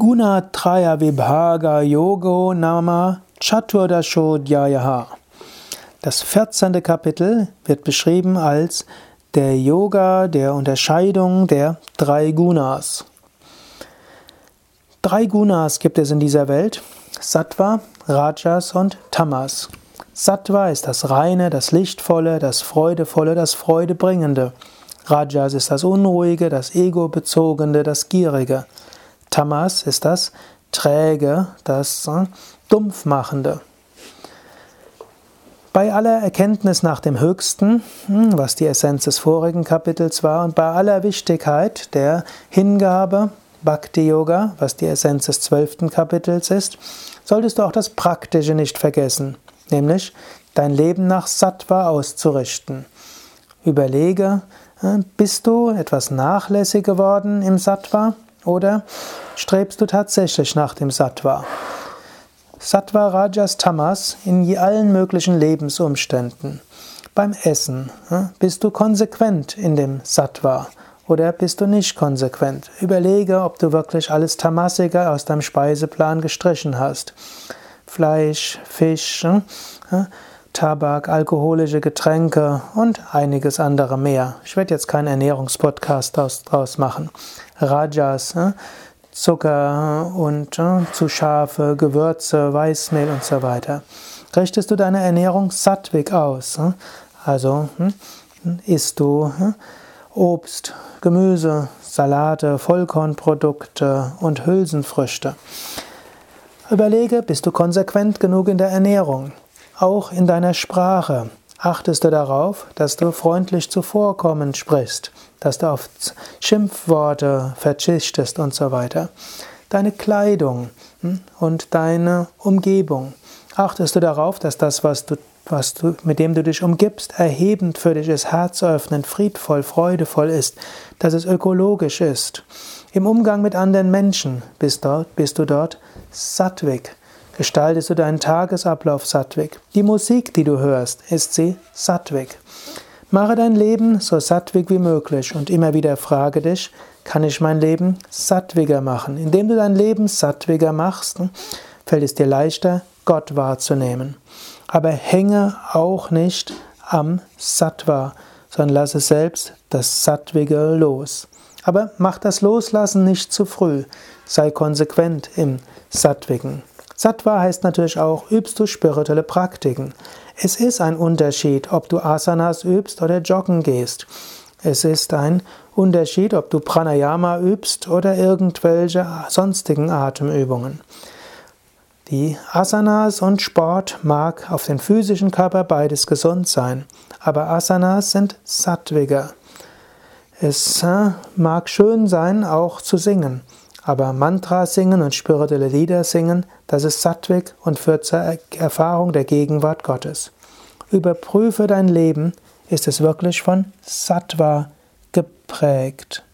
Gunatraya Vibhaga Yogo Nama Chaturdashodhyayaha. Das 14. Kapitel wird beschrieben als der Yoga der Unterscheidung der drei Gunas. Drei Gunas gibt es in dieser Welt: Sattva, Rajas und Tamas. Sattva ist das Reine, das Lichtvolle, das Freudevolle, das Freudebringende. Rajas ist das Unruhige, das Ego-bezogene, das Gierige. Tamas ist das Träge, das äh, Dumpfmachende. Bei aller Erkenntnis nach dem Höchsten, hm, was die Essenz des vorigen Kapitels war, und bei aller Wichtigkeit der Hingabe, Bhakti Yoga, was die Essenz des zwölften Kapitels ist, solltest du auch das Praktische nicht vergessen nämlich dein Leben nach Sattva auszurichten. Überlege, äh, bist du etwas nachlässig geworden im Sattva oder strebst du tatsächlich nach dem Sattva? Sattva, Rajas, Tamas in allen möglichen Lebensumständen. Beim Essen, bist du konsequent in dem Sattva oder bist du nicht konsequent? Überlege, ob du wirklich alles Tamasige aus deinem Speiseplan gestrichen hast. Fleisch, Fisch, hm, Tabak, alkoholische Getränke und einiges andere mehr. Ich werde jetzt keinen Ernährungspodcast daraus machen. Rajas, hm, Zucker und hm, zu scharfe Gewürze, Weißmehl und so weiter. Richtest du deine Ernährung sattwig aus? Also isst du Obst, Gemüse, Salate, Vollkornprodukte und Hülsenfrüchte. Überlege, bist du konsequent genug in der Ernährung? Auch in deiner Sprache. Achtest du darauf, dass du freundlich zuvorkommend sprichst, dass du auf Schimpfworte verzichtest und so weiter. Deine Kleidung hm, und deine Umgebung. Achtest du darauf, dass das, was du, was du, mit dem du dich umgibst, erhebend für dich ist, herzöffnend, friedvoll, freudevoll ist, dass es ökologisch ist. Im Umgang mit anderen Menschen bist, dort, bist du dort Sattvik. Gestaltest du deinen Tagesablauf Sattvik. Die Musik, die du hörst, ist sie Sattvik. Mache dein Leben so sattvik wie möglich und immer wieder frage dich, kann ich mein Leben sattwiger machen? Indem du dein Leben sattwiger machst, fällt es dir leichter, Gott wahrzunehmen. Aber hänge auch nicht am Sattva, sondern lasse selbst das Sattvige los. Aber mach das Loslassen nicht zu früh. Sei konsequent im Sattwigen. Sattva heißt natürlich auch, übst du spirituelle Praktiken. Es ist ein Unterschied, ob du Asanas übst oder joggen gehst. Es ist ein Unterschied, ob du Pranayama übst oder irgendwelche sonstigen Atemübungen. Die Asanas und Sport mag auf den physischen Körper beides gesund sein, aber Asanas sind sattwiger. Es äh, mag schön sein, auch zu singen, aber Mantra singen und spirituelle Lieder singen, das ist Sattvik und führt zur Erfahrung der Gegenwart Gottes. Überprüfe dein Leben, ist es wirklich von Sattva geprägt?